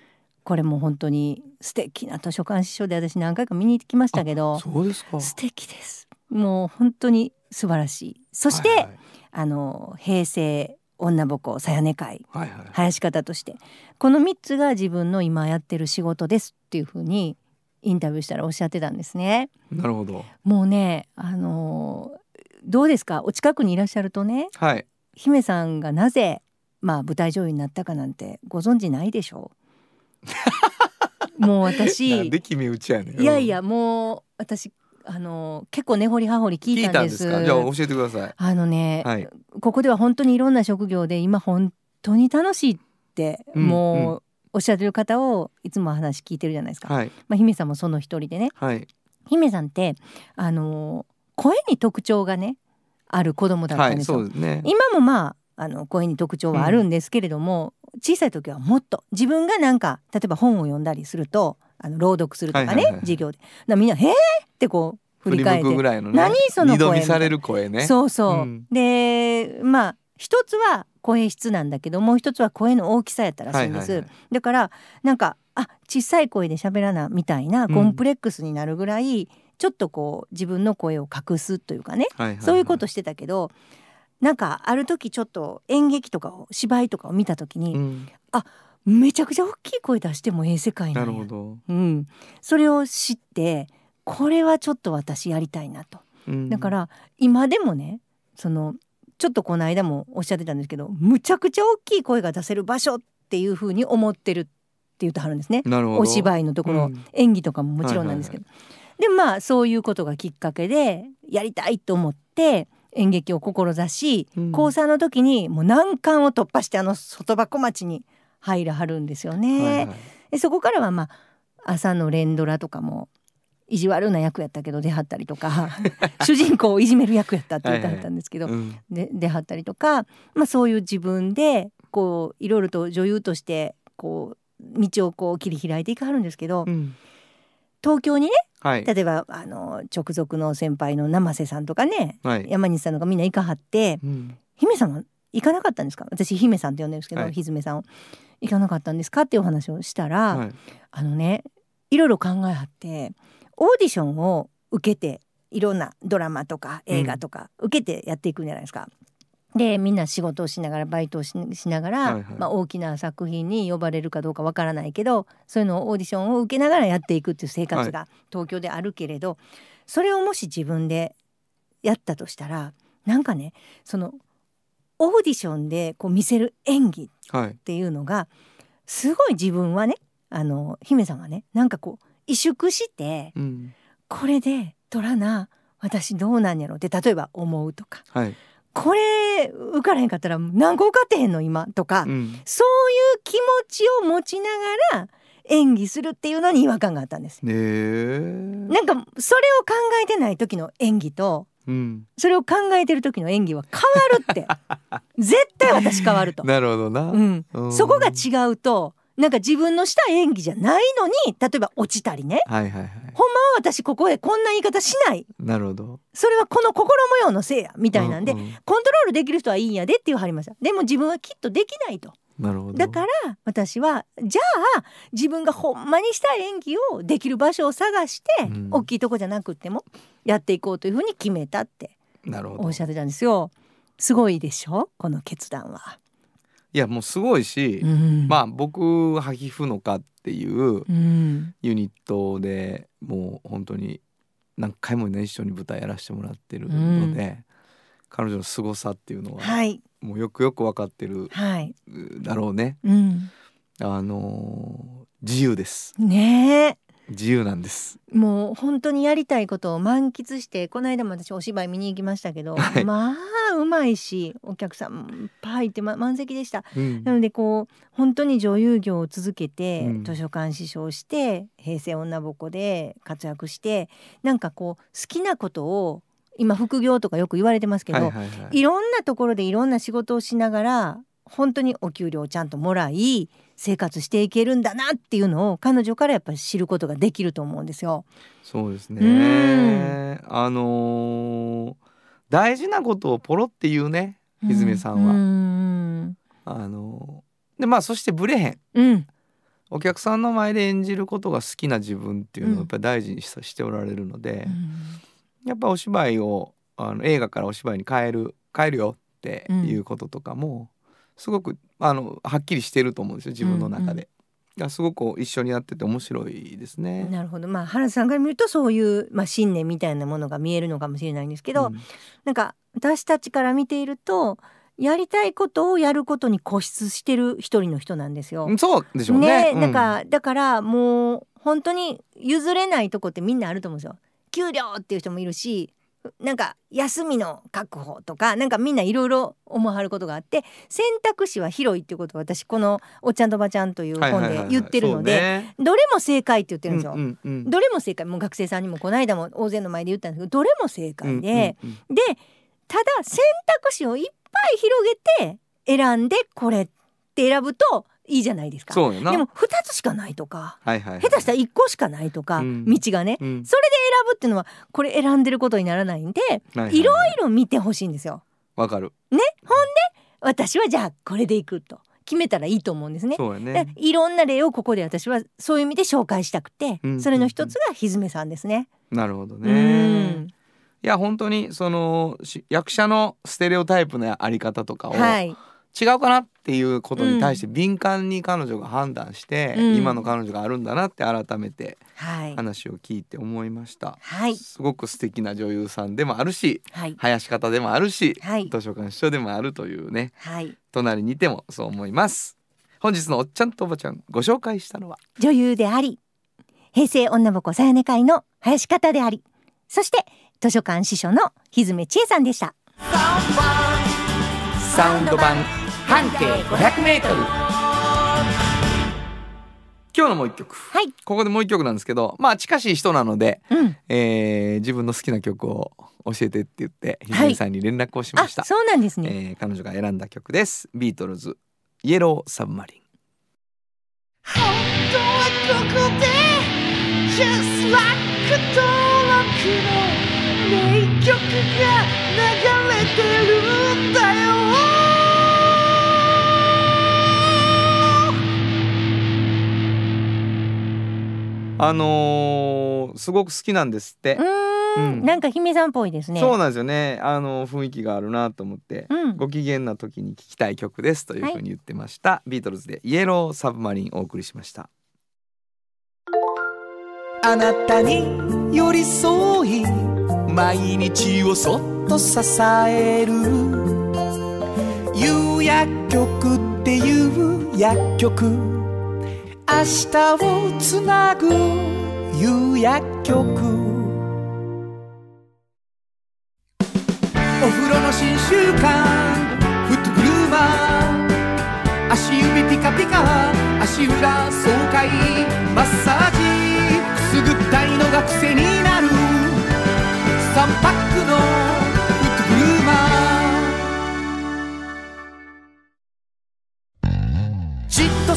これも本当に素敵な図書館司書で私何回か見に行ってきましたけどそうですか。素敵ですもう本当に素晴らしいそして、はいあの平成女ぼこさやね会はいはいはい林方としてこの3つが自分の今やってる仕事ですっていうふうにインタビューしたらおっしゃってたんですね。なるほど。もうねあのどうですか？お近くにいらっしゃるとねはい。姫さんがなぜまあ舞台女優になったかなんてご存知ないでしょう？<laughs> もう私。いやいやもう私あの結構根掘り葉掘り聞聞いいたんでたんです。じゃあ教えてください。あのね、はい。ここでは本当にいろんな職業で今本当に楽しいって、うんもうおっしゃってる方をいつも話聞いてるじゃないですか。はいまあ姫さんもその一人でねはい姫さんってあの声に特徴がねある子供だったはいんですよ。そうですね。今もまああの声に特徴はあるんですけれども、小さい時はもっと自分がなんか例えば本を読んだりするとあの朗読するとかね、はいはいはいはい授業でみんな「へえ!」ってこう振振り返ってぐらいのね。何その声二度見される声ね。そうそう、うんでまあ一つは声質なんだけどもう一つは声の大きさやったらしいんです、はいはいはいだからなんかあ小さい声で喋らなみたいなコンプレックスになるぐらい、ちょっとこう自分の声を隠すというかね、はいはいはい。そういうことしてたけどなんかある時ちょっと演劇とかを芝居とかを見た時に、うん。めちゃくちゃ大きい声出してもええ世界ななんるやほど。うん、それを知ってこれはちょっと私やりたいなと。うん。だから今でもねそのちょっとこの間もおっしゃってたんですけどむちゃくちゃ大きい声が出せる場所っていうふうに思ってるって言ってはるんですね。なるほど。お芝居のところ、うん。演技とかももちろんなんですけど、でまあそういうことがきっかけでやりたいと思って演劇を志し、うん。高3の時にもう難関を突破してあの外箱町に入らはるんですよね。はいはい。でそこからはまあ朝の連ドラとかも意地悪な役やったけど出はったりとか <laughs> 主人公をいじめる役やったって言ってはったんですけど、うんで出はったりとか、まあ、そういう自分でこういろいろと女優としてこう道をこう切り開いていかはるんですけど、うん東京にねはい。例えばあの直属の先輩の生瀬さんとかねはい。山西さんとかみんな行かはってうん。姫さんは行かなかったんですか？私姫さんって呼んでるんですけど、はい。ひずめさんを。行かなかったんですか？っていうお話をしたら、はい。あのねいろいろ考えはってオーディションを受けていろんなドラマとか映画とか受けてやっていくんじゃないですか。でみんな仕事をしながらバイトをししながら、はいはい。まあ、大きな作品に呼ばれるかどうかわからないけどそういうのをオーディションを受けながらやっていくっていう生活が東京であるけれど、それをもし自分でやったとしたらなんかねそのオーディションでこう見せる演技はいってい。うのがすごい自分はねあの姫さんはねなんかこう萎縮してうん。これで取らな私どうなんやろって例えば思うとか。はいこれ受からへんかったら何個受かってへんの今？とか、うん。そういう気持ちを持ちながら演技するっていうのに違和感があったんです。ねえ。なんかそれを考えてない時の演技とうん。それを考えてる時の演技は変わるって。<laughs> 絶対私変わると。なるほどな、うん。うん。そこが違うとなんか自分のした演技じゃないのに例えば落ちたりね。はいはいはい。ほんまは私ここでこんな言い方しない。なるほど。それはこの心模様のせいやみたいなんで、うんうんコントロールできる人はいいんやでって言わはりました。でも自分はきっとできないと。なるほど。だから私はじゃあ自分がほんまにしたい演技をできる場所を探して、うん。大きいとこじゃなくってもやっていこうというふうに決めたってなるほど。おっしゃってたんですよ。すごいでしょ？この決断は、いやもうすごいし、うん。まあ僕ハヒフノカっていううん。ユニットでもう本当に何回もね一緒に舞台やらせてもらってるので、彼女の凄さっていうのははい。もうよくよく分かってるはい、だろうね。うん、あのー自由です。ね自由なんです。えもう本当にやりたいことを満喫してこの間も私お芝居見に行きましたけど、はい。まあうまいしお客さんもいっぱいいて、ま、満席でした。うん。なのでこう本当に女優業を続けて、うん。図書館師匠して平成女ぼこで活躍してなんかこう好きなことを今副業とかよく言われてますけど、はいはいはい。いろんなところでいろんな仕事をしながら本当にお給料をちゃんともらい生活していけるんだなっていうのを彼女からやっぱり知ることができると思うんですよ。そうですうねあのー大事なことをポロって言うねひずめさんは、うんあのーでまあそしてブレへん。うん。お客さんの前で演じることが好きな自分っていうのうん。をやっぱり大事にししておられるので、うん。やっぱお芝居をあの映画からお芝居に変える変えるよっていうこととかもすごくあのはっきりしてると思うんですよ自分の中で。うんうんすごく一緒にやってて面白いですね。なるほどまあ原田さんから見るとそういう、まあ、信念みたいなものが見えるのかもしれないんですけど、うんなんか私たちから見ているとやりたいことをやることに固執してる一人の人なんですよ。そうでしょうね。うんなんかだからもう本当に譲れないとこってみんなあると思うんですよ。給料っていう人もいるしなんか休みの確保とかなんかみんないろいろ思わはることがあって選択肢は広いっていうことを私この「おっちゃんとばちゃん」という本で言ってるのでどれも正解って言ってるんですよ。うんうんうん。どれも正解。もう学生さんにもこの間も大勢の前で言ったんですけどどれも正解で、うんうん。でただ選択肢をいっぱい広げて選んでこれって選ぶといいじゃないですか。そうよな。でも2つしかないとかはいはいはい、下手したら1個しかないとか、うん道がね、うんそれで選ぶっていうのはこれ選んでることにならないんで、はいはいいろいろ見てほしいんですよ。わかる。私はじゃあこれでいくと決めたらいいと思うんですね。ね。いろんな例をここで私はそういう意味で紹介したくて、うんそれの一つがひずめさんですね。なるほどうね。んいや本当にそのし役者のステレオタイプのあり方とかを、はい、違うかなっていうことに対して敏感に彼女が判断して、うん。今の彼女があるんだなって改めてはい、話を聞いて思いました、はい、すごく素敵な女優さんでもあるしはい、囃子方でもあるし、はい。図書館師匠でもあるというねはい、隣にいてもそう思います。本日のおっちゃんとおばちゃんご紹介したのは？女優であり、平成女ぼこさやね会の林方であり、そして図書館司書のひずめ千恵さんでした。サウンド版半径 500m 今日のもう一曲。はい、ここでもう一曲なんですけどまあ近しい人なので、うん、えー自分の好きな曲を教えてって言ってひはい。ずみさんに連絡をしまあ、した、そうなんですね。えー彼女が選んだ曲です。ビートルズイエローサブマリン本当はここで Just like 登録の名曲が流れあのーすごく好きなんですって。う、ーん、うん。なんか姫さんっぽいですね。そうなんですよね。あの雰囲気があるなと思って、うん。ご機嫌な時に聴きたい曲ですというふうに言ってました、ビートルズでイエローサブマリンお送りしました。あなたに寄り添い毎日をそっと支える。夕薬局っていう薬局明日をつなぐ夕薬局。お風呂の新習慣。フットグルーマー足指ピカピカ。足裏爽快。マッサージ。くすぐったいのが癖になる。3パックの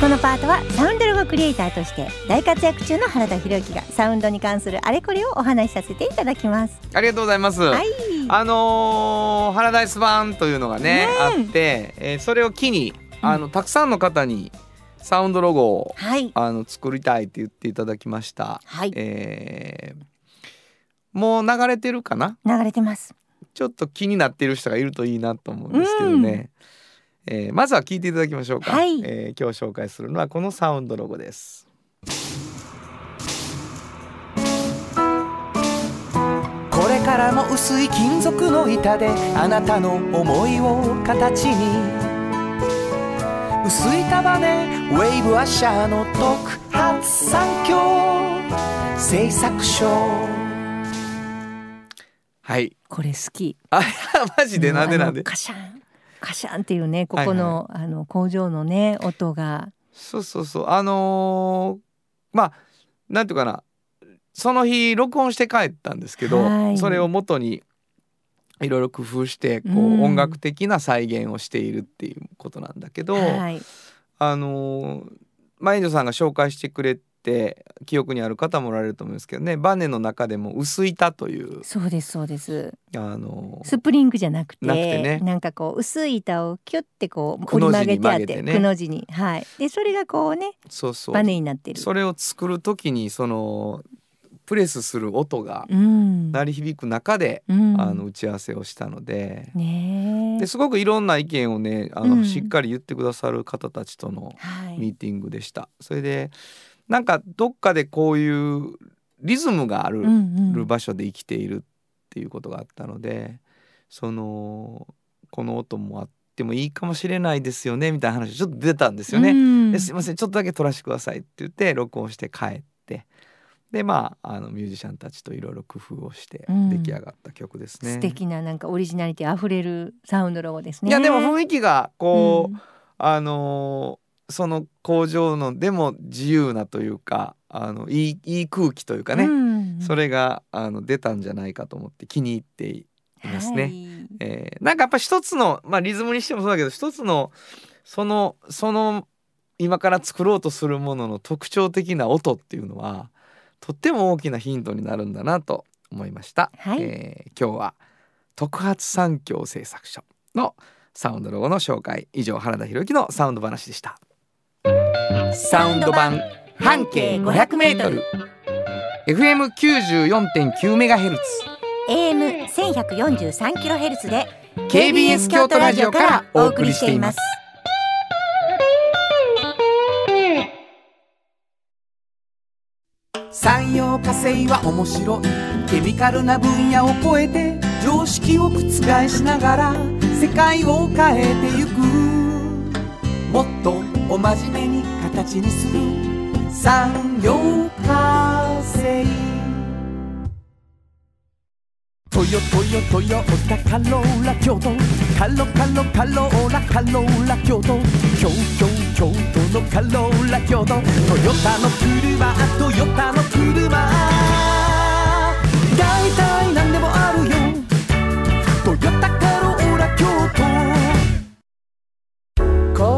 このパートはサウンドロゴクリエイターとして大活躍中の原田博之がサウンドに関するあれこれをお話しさせていただきます。ありがとうございます、はい。あのー、ハラダイス版というのがねねあって、えーそれを機にあのたくさんの方にサウンドロゴをはい。あの作りたいって言っていただきました、はい。えーもう流れてるかな？流れてます。ちょっと気になっている人がいるといいなと思うんですけどね、えーまずは聞いていただきましょうか、はい。えー今日紹介するのはこのサウンドロゴです。これからも薄い金属の板であなたの思いを形に。薄い束ねウェイブアッシャーの特発産業製作所。はい。これ好き。あマジでなんでなんで？カシャン。カシャンっていうね、ここの、あの工場のね、音が。そうそうそう。あのーまあなんていうかな。その日録音して帰ったんですけど、はい。それを元にいろいろ工夫してこう、うん。音楽的な再現をしているっていうことなんだけど、はい。あのーまあ遠藤さんが紹介してくれて記憶にある方もおられると思うんですけどねバネの中でも薄板というそうです、そうです。あのースプリングじゃなくて、なくてねなんかこう薄い板をキュッてこうく折り曲げてあって、くの字に、はい。でそれがこうね、そうそうバネになってる。それを作る時にそのプレスする音がうん。鳴り響く中で、うん、あの打ち合わせをしたので。ねえ。ですごくいろんな意見をねあの、うんしっかり言ってくださる方たちとのはい。ミーティングでした。それでなんかどっかでこういうリズムがある,、うんうん場所で生きているっていうことがあったのでそのこの音もあってもいいかもしれないですよねみたいな話ちょっと出たんですよね。うんですいませんちょっとだけ撮らせてくださいって言って録音して帰ってでまああのミュージシャンたちといろいろ工夫をしてうん出来上がった曲ですね。素敵ななんかオリジナリティあふれるサウンドロゴですね。いやでも雰囲気がこう、うんあのーその工場のでも自由なというかあのいいいい空気というかね、うんそれがあの出たんじゃないかと思って気に入っていますね。はいえーなんかやっぱ一つの、まあ、リズムにしてもそうだけど一つのそのその今から作ろうとするものの特徴的な音っていうのはとっても大きなヒントになるんだなと思いました。はいえー今日は特発産業製作所のサウンドロゴの紹介以上原田博之のサウンド話でした。サウンド版半径 500m FM 94.9メガヘルツ。AM 1143キロヘルツで KBS 京都ラジオからお送りしています。産業化成は面白い。ケミカルな分野を超えて常識を覆しながら世界を変えてゆく。もっとお真面目に形にする産業化成トヨトヨトヨタカローラ京都カロカロカローラカローラ京都京京京都のカローラ京都トヨタの車トヨタの車大体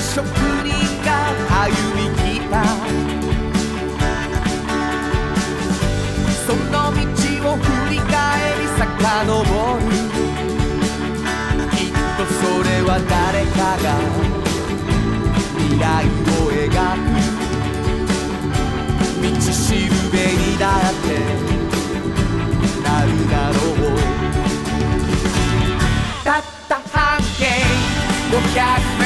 職人が歩み来た。その道を振り返り遡る。きっとそれは誰かが未来を描く。道しるべにだってなるだろう。たった半径500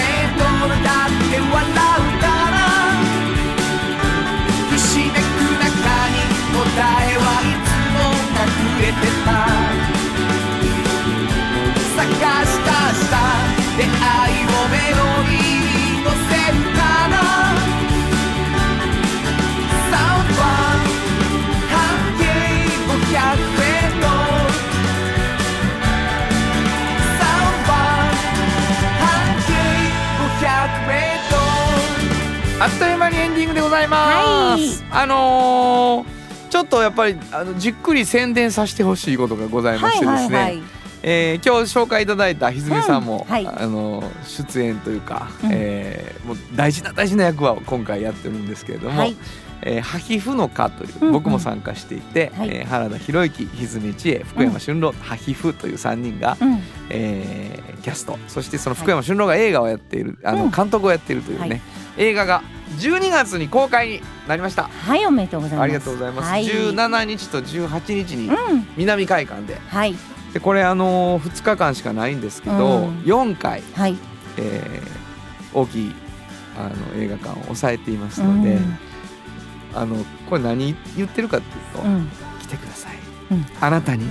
れてた探し出した出会いをメロディーに乗せるかなサウンドは半径500メートルサウンドは半径500メートルあっという間にエンディングでございます、あのーちょっとやっぱりあのじっくり宣伝させてほしいことがございましてですね、えー今日紹介いただいたひずみさんも、うんはい。あの出演というか、うん。えーもう大事な大事な役は今回やってるんですけれども、はいえーハヒフの課という、うんうん。僕も参加していて、はい。えー原田博之ひずめ千恵福山俊郎、ハヒフという3人が、うん。えーキャストそしてその福山俊郎が映画をやっている、あうん。の監督をやっているというね、はい。映画が12月に公開になりました。はい。おめでとうございますありがとうございます。はい、17日と18日にうん。南海館で、はい。でこれあのー、2日間しかないんですけど、うん。4回、はい。えー大きいあの映画館を抑えていますので、うんあのこれ何言ってるかっていうと、うん。来てください、うん。あなたに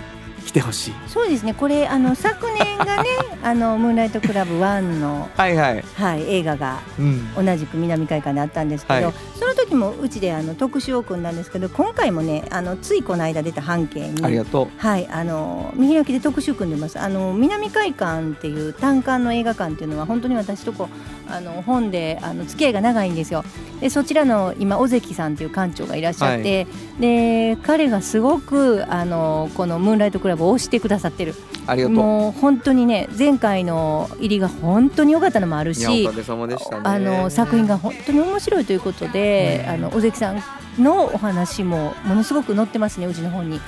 来てほしい。そうですね。これあの <laughs> 昨年がねあのムーンライトクラブ1の、はいはい、はい、映画がうん、同じく南海館であったんですけど、はい。その時もうちであの特集を組んだんですけど今回もねあのついこの間出た半径にありがとはい、あの見開きで特集組んでます。あの南海館っていう単館の映画館っていうのは本当に私とこあの本であの付き合いが長いんですよ。でそちらの今尾関さんっていう館長がいらっしゃって、で彼がすごくあのこのムーンライトクラブを推してくださってる。うありがとうもう本当にね前回の入りが本当に良かったのもあるいしあの作品が本当に面白いということで、あの尾関さんのお話もものすごく載ってますねうちの本に。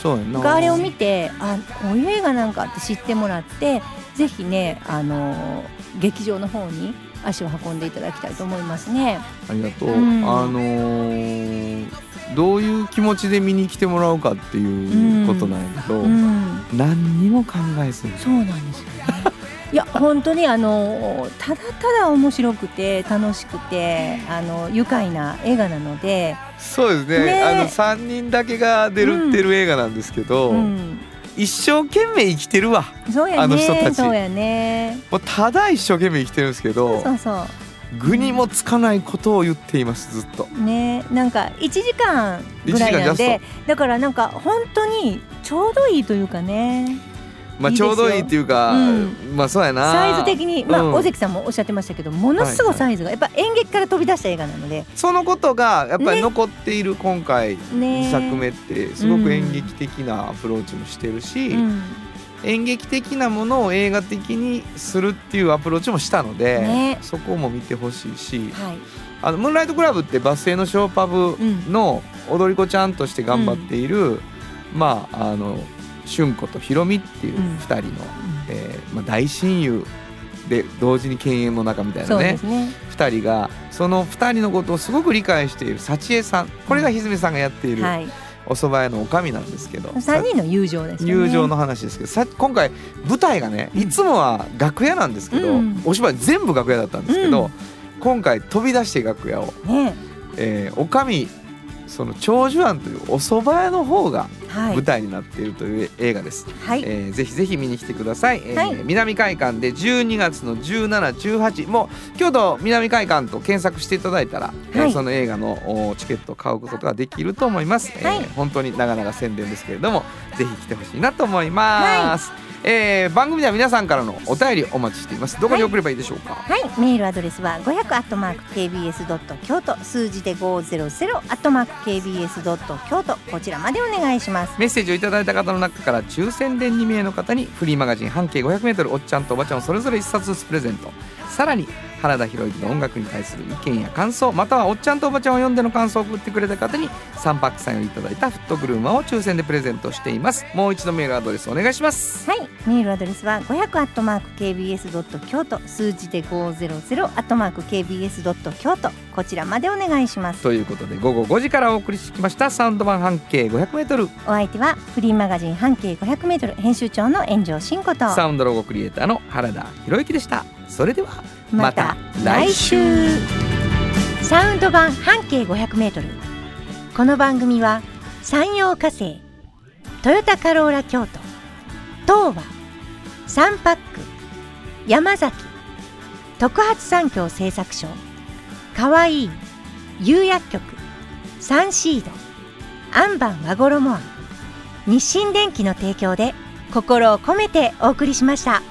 があれを見てあこういう映画なんかって知ってもらってぜひねあの劇場の方に足を運んでいただきたいと思いますね。ありがとう、うん。あのーどういう気持ちで見に来てもらうかっていうことなんやけど、うん、何にも考えずに。そうなんですよ。ね。いや <laughs> 本当にあのただただ面白くて楽しくてあの愉快な映画なので、そうですね。ね。あの3人だけが出るってる映画なんですけど、うん、一生懸命生きてるわ。そうやあの人たち。ねそうやね。もうただ一生懸命生きてるんですけどそうそう。具にもつかないことを言っていますずっと。ね。なんか1時間ぐらいなん1時間でだからなんか本当にちょうどいいというかねまあちょうどいいっていうかうん。まあそうやな。サイズ的にまあうん。尾関さんもおっしゃってましたけどものすごいサイズがやっぱ演劇から飛び出した映画なので。そのことがやっぱりね残っている今回ね。2作目ってすごく演劇的なアプローチもしてるし、うん。演劇的なものを映画的にするっていうアプローチもしたので、ね。そこも見てほしいしはい。あのムーンライトクラブってバス停のショーパブの踊り子ちゃんとして頑張っている、まああの春子とひろみっていううん。2人の、えーまあ、大親友で同時に犬猿の中みたいそなねね。2人がその2人のことをすごく理解している幸恵さん。これがひずみさんがやっているはい。お蕎麦屋のおかみなんですけど、3人の友情ですよね。友情の話ですけど。さ今回舞台がねいつもは楽屋なんですけど、うん。お芝居全部楽屋だったんですけど、うん。今回飛び出して楽屋を、ね。えーおかみその長寿庵というお蕎麦屋の方がはい舞台になっているという映画です、はい、えーぜひぜひ見に来てください、えーはい。南海館で12月の1718もう京都南海館と検索していただいたら、えーはい。その映画のおチケットを買うことができると思います、はい。えー本当に長々宣伝ですけれどもぜひ来てほしいなと思います、えー番組では皆さんからのお便りお待ちしています。どこに送ればいいでしょうか、はい、メールアドレスは500アットマーク KBS ドット京都数字で500アットマーク KBS ドット京都。こちらまでお願いします。メッセージをいただいた方の中から抽選で2名の方にフリーマガジン半径 500m おっちゃんとおばちゃんをそれぞれ1冊ずつプレゼント。さらに原田博之の音楽に対する意見や感想またはおっちゃんとおばちゃんを読んでの感想を送ってくれた方に3パックサインをいただいたフットグルーマーを抽選でプレゼントしています。もう一度メールアドレスお願いしますはい、メールアドレスは500アットマーク KBS ドット京都数字で500アットマーク KBS ドット。京都こちらまでお願いします。ということで午後5時からお送りしてきましたサウンド版半径 500m お相手はフリーマガジン半径500メートル編集長の炎上真子と。サウンドロゴクリエイターの原田博之でした。それではまた来週サウンド版半径500メートルこの番組は山陽火星トヨタカローラ京都東和サンパック山崎特発産業製作所かわいい釉薬局サンシードアンバン和衣あん日清電機の提供で心を込めてお送りしました。